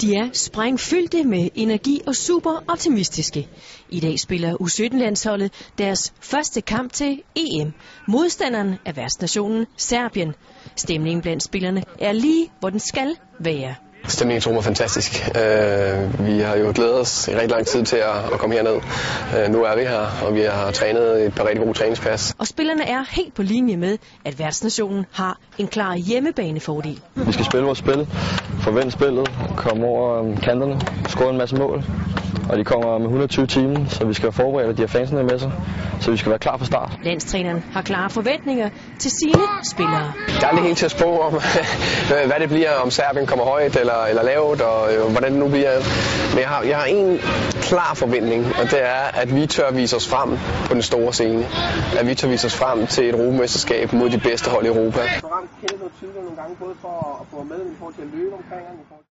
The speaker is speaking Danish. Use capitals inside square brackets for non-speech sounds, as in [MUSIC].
De er sprængfyldte med energi og super optimistiske. I dag spiller U17-landsholdet deres første kamp til EM. Modstanderen er værtsnationen Serbien. Stemningen blandt spillerne er lige, hvor den skal være. Stemningen tror mig fantastisk. Uh, vi har jo glædet os i rigtig lang tid til at, at komme herned. Uh, nu er vi her, og vi har trænet et par rigtig gode træningspas. Og spillerne er helt på linje med, at værtsnationen har en klar hjemmebanefordel. Vi skal spille vores spil, forvente spillet, komme over kanterne, score en masse mål. Og de kommer med 120 timer, så vi skal forberede, at de har fansene med sig. Så vi skal være klar fra start. Landstræneren har klare forventninger til sine spillere. Der er aldrig helt til at spå om, [LAUGHS] hvad det bliver, om Serbien kommer højt eller, eller lavt, og øh, hvordan det nu bliver. Men jeg har, jeg har en klar forventning, og det er, at vi tør vise os frem på den store scene. At vi tør vise os frem til et europamesterskab mod de bedste hold i Europa. Ramt kæmpet tydeligt nogle gange, både for at få med, i forhold til at løbe omkring どうぞ。